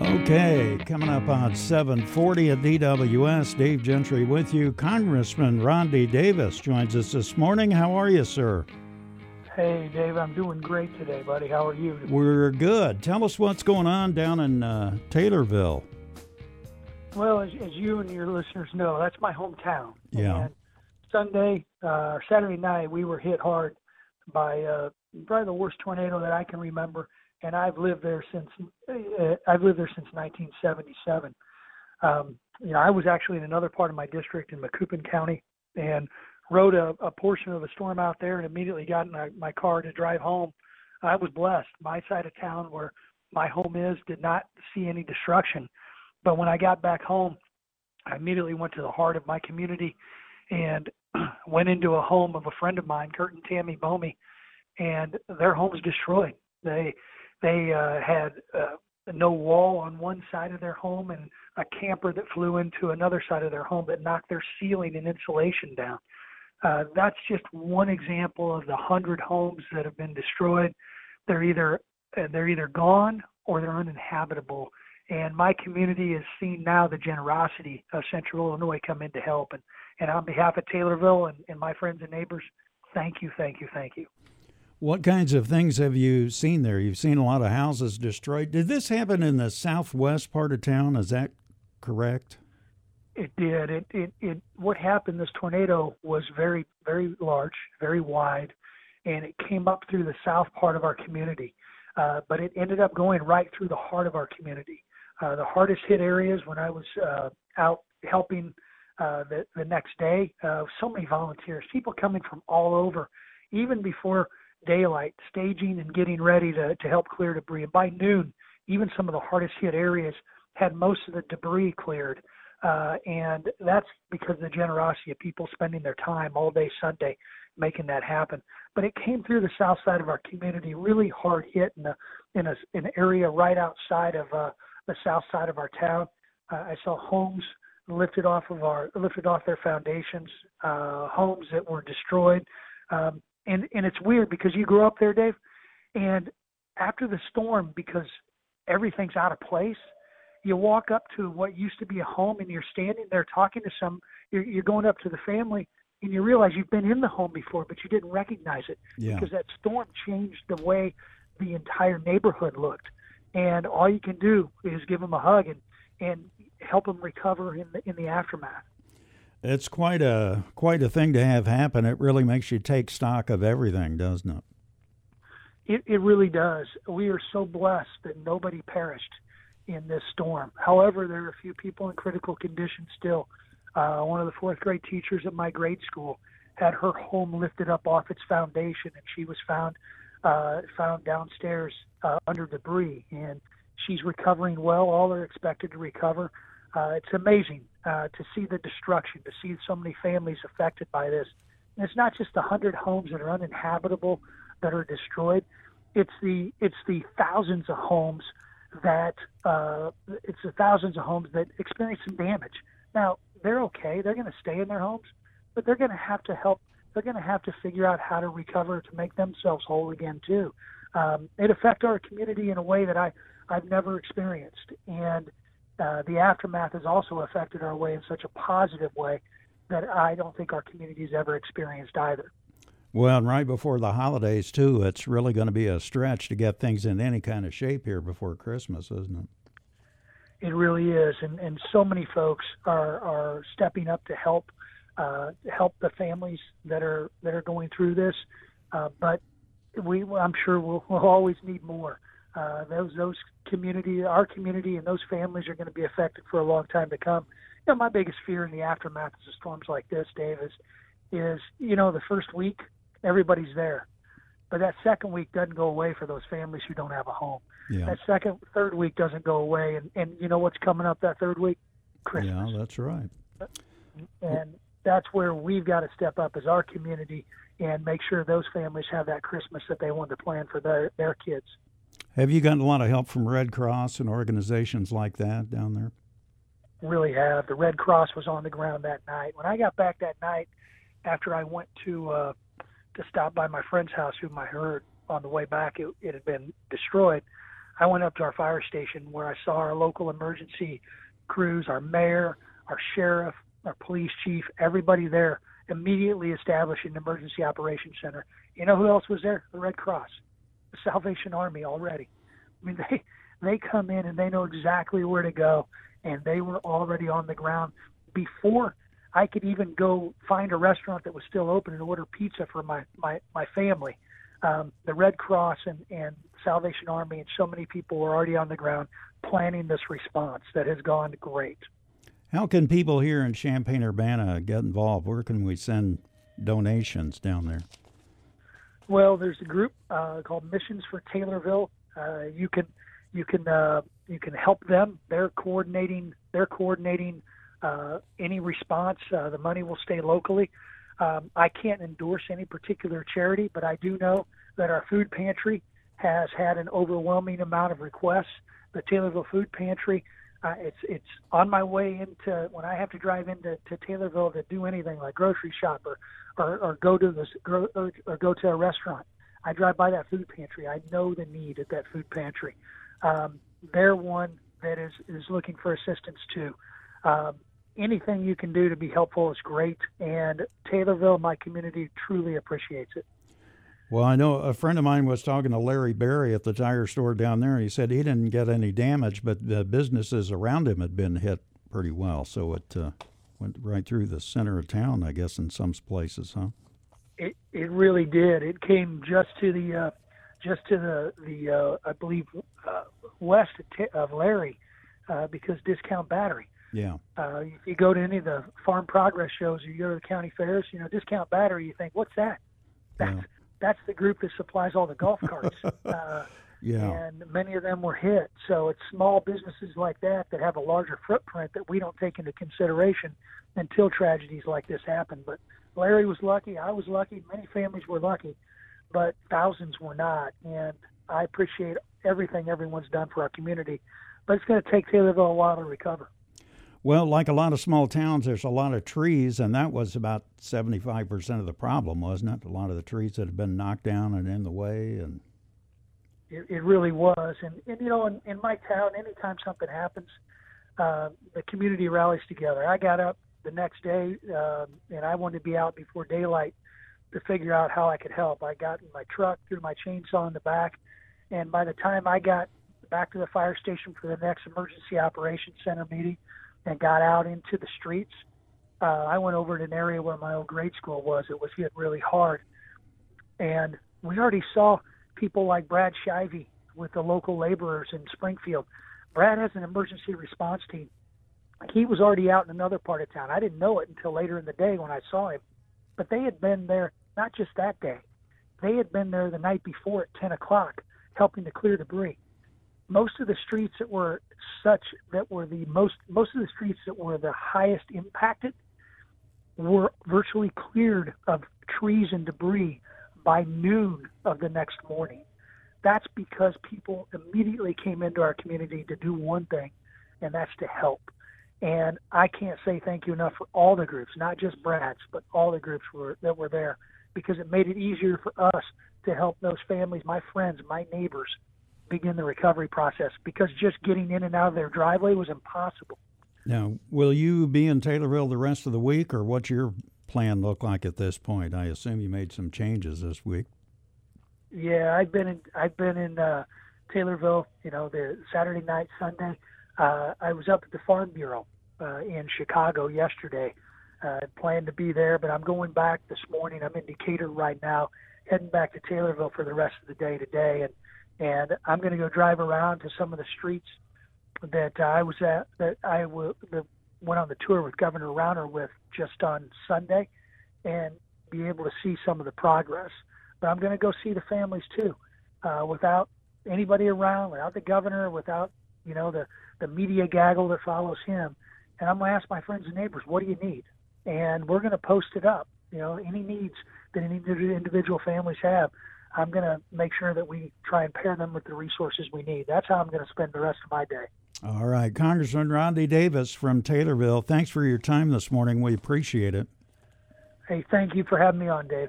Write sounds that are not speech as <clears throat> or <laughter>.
Okay, coming up on 740 at DWS, Dave Gentry with you. Congressman Rodney Davis joins us this morning. How are you, sir? Hey, Dave, I'm doing great today, buddy. How are you? We're good. Tell us what's going on down in uh, Taylorville. Well, as, as, you and your listeners know, that's my hometown. Yeah. And Sunday uh, or Saturday night, we were hit hard by uh, probably the worst tornado that I can remember and I've lived there since uh, I've lived there since 1977. Um, you know, I was actually in another part of my district in Macoupin County and rode a, a portion of a storm out there and immediately got in my, my car to drive home. I was blessed. My side of town where my home is did not see any destruction. But when I got back home, I immediately went to the heart of my community and <clears throat> went into a home of a friend of mine, Kurt and Tammy Bomey, and their home's destroyed. They they uh, had uh, no wall on one side of their home and a camper that flew into another side of their home that knocked their ceiling and insulation down. Uh, that's just one example of the hundred homes that have been destroyed. They're either uh, they're either gone or they're uninhabitable. And my community is seeing now the generosity of Central Illinois come in to help. And, and on behalf of Taylorville and, and my friends and neighbors, thank you, thank you, thank you. What kinds of things have you seen there? You've seen a lot of houses destroyed. Did this happen in the southwest part of town? Is that correct? It did. It, it, it, what happened, this tornado was very, very large, very wide, and it came up through the south part of our community. Uh, but it ended up going right through the heart of our community. Uh, the hardest hit areas when I was uh, out helping uh, the, the next day, uh, so many volunteers, people coming from all over, even before daylight, staging and getting ready to, to help clear debris. And by noon, even some of the hardest hit areas had most of the debris cleared. Uh, and that's because of the generosity of people spending their time all day Sunday making that happen. But it came through the south side of our community, really hard hit in a in a an area right outside of uh, the south side of our town. Uh, I saw homes lifted off of our lifted off their foundations, uh, homes that were destroyed. Um, and and it's weird because you grew up there, Dave, and after the storm, because everything's out of place, you walk up to what used to be a home, and you're standing there talking to some. You're, you're going up to the family, and you realize you've been in the home before, but you didn't recognize it yeah. because that storm changed the way the entire neighborhood looked. And all you can do is give them a hug and and help them recover in the in the aftermath. It's quite a quite a thing to have happen. It really makes you take stock of everything, doesn't it? It, it really does. We are so blessed that nobody perished in this storm. However, there are a few people in critical condition still. Uh, one of the fourth grade teachers at my grade school had her home lifted up off its foundation, and she was found uh, found downstairs uh, under debris, and she's recovering well. All are expected to recover. Uh, it's amazing uh, to see the destruction, to see so many families affected by this. And it's not just the hundred homes that are uninhabitable that are destroyed. It's the it's the thousands of homes that uh, it's the thousands of homes that experience some damage. Now they're okay; they're going to stay in their homes, but they're going to have to help. They're going to have to figure out how to recover to make themselves whole again too. Um, it affects our community in a way that I I've never experienced, and uh, the aftermath has also affected our way in such a positive way that I don't think our community has ever experienced either. Well, and right before the holidays too, it's really going to be a stretch to get things in any kind of shape here before Christmas, isn't it? It really is, and and so many folks are are stepping up to help uh, help the families that are that are going through this. Uh, but we, I'm sure, we'll, we'll always need more uh, those those community, our community, and those families are going to be affected for a long time to come. You know, my biggest fear in the aftermath of storms like this, Dave, is is you know the first week everybody's there, but that second week doesn't go away for those families who don't have a home. Yeah. That second, third week doesn't go away, and and you know what's coming up that third week? Christmas. Yeah, that's right. And that's where we've got to step up as our community and make sure those families have that Christmas that they want to plan for their their kids. Have you gotten a lot of help from Red Cross and organizations like that down there? Really have. The Red Cross was on the ground that night. When I got back that night, after I went to uh, to stop by my friend's house, whom I heard on the way back it, it had been destroyed. I went up to our fire station where I saw our local emergency crews, our mayor, our sheriff, our police chief, everybody there immediately established an emergency operations center. You know who else was there? The Red Cross, Salvation Army already. I mean, <laughs> they they come in and they know exactly where to go, and they were already on the ground before I could even go find a restaurant that was still open and order pizza for my my my family. Um, the Red Cross and and Salvation Army and so many people were already on the ground planning this response that has gone great. How can people here in Champaign Urbana get involved? Where can we send donations down there? Well, there's a group uh, called Missions for Taylorville. Uh, you can you can uh, you can help them. They're coordinating. They're coordinating uh, any response. Uh, the money will stay locally. Um, I can't endorse any particular charity, but I do know that our food pantry has had an overwhelming amount of requests. The Taylorville Food Pantry, uh, it's it's on my way into when I have to drive into to Taylorville to do anything like grocery shop or or, or go to this or, or go to a restaurant. I drive by that food pantry. I know the need at that food pantry. Um, they're one that is is looking for assistance too. Um, anything you can do to be helpful is great, and Taylorville, my community, truly appreciates it. Well, I know a friend of mine was talking to Larry Berry at the tire store down there. He said he didn't get any damage, but the businesses around him had been hit pretty well. So it uh, went right through the center of town, I guess, in some places, huh? It it really did. It came just to the uh, just to the the uh, I believe uh, west of Larry uh, because Discount Battery. Yeah. Uh, if you go to any of the farm progress shows, or you go to the county fairs, you know Discount Battery. You think, what's that? That's Yeah. That's the group that supplies all the golf carts. <laughs> uh, Yeah. and many of them were hit. So it's small businesses like that that have a larger footprint that we don't take into consideration until tragedies like this happen. But Larry was lucky. I was lucky. Many families were lucky, but thousands were not. And I appreciate everything everyone's done for our community. But it's going to take Taylorville a while to recover. Well, like a lot of small towns, there's a lot of trees, and that was about 75% of the problem, wasn't it? A lot of the trees that had been knocked down and in the way. And It, it really was. And, and you know, in, in my town, anytime something happens, uh, the community rallies together. I got up the next day, um, and I wanted to be out before daylight to figure out how I could help. I got in my truck, threw my chainsaw in the back, and by the time I got back to the fire station for the next emergency operations center meeting and got out into the streets, uh, I went over to an area where my old grade school was. It was hit really hard, and we already saw people like Brad Shivey with the local laborers in Springfield. Brad has an emergency response team. He was already out in another part of town. I didn't know it until later in the day when I saw him. But they had been there not just that day. They had been there the night before at 10 o'clock helping to clear debris. Most of the streets that were such that were the most most of the streets that were the highest impacted were virtually cleared of trees and debris by noon of the next morning. That's because people immediately came into our community to do one thing, and that's to help. And I can't say thank you enough for all the groups, not just Brad's, but all the groups were, that were there, because it made it easier for us to help those families, my friends, my neighbors, begin the recovery process. Because just getting in and out of their driveway was impossible. now, will you be in Taylorville the rest of the week, or what's your plan look like at this point? I assume you made some changes this week. Yeah, I've been in I've been in uh, Taylorville. You know, the Saturday night, Sunday. Uh, I was up at the Farm Bureau uh, in Chicago yesterday. Uh, planned to be there, but I'm going back this morning. I'm in Decatur right now, heading back to Taylorville for the rest of the day today, and and I'm going to go drive around to some of the streets that uh, I was at that I w- the, went on the tour with Governor Rauner with just on Sunday, and be able to see some of the progress but I'm going to go see the families too, uh, without anybody around, without the governor, without you know the the media gaggle that follows him. And I'm going to ask my friends and neighbors, what do you need? And we're going to post it up. You know, any needs that any individual families have, I'm going to make sure that we try and pair them with the resources we need. That's how I'm going to spend the rest of my day. All right, Congressman Rodney Davis from Taylorville, thanks for your time this morning. We appreciate it. Hey, thank you for having me on, Dave.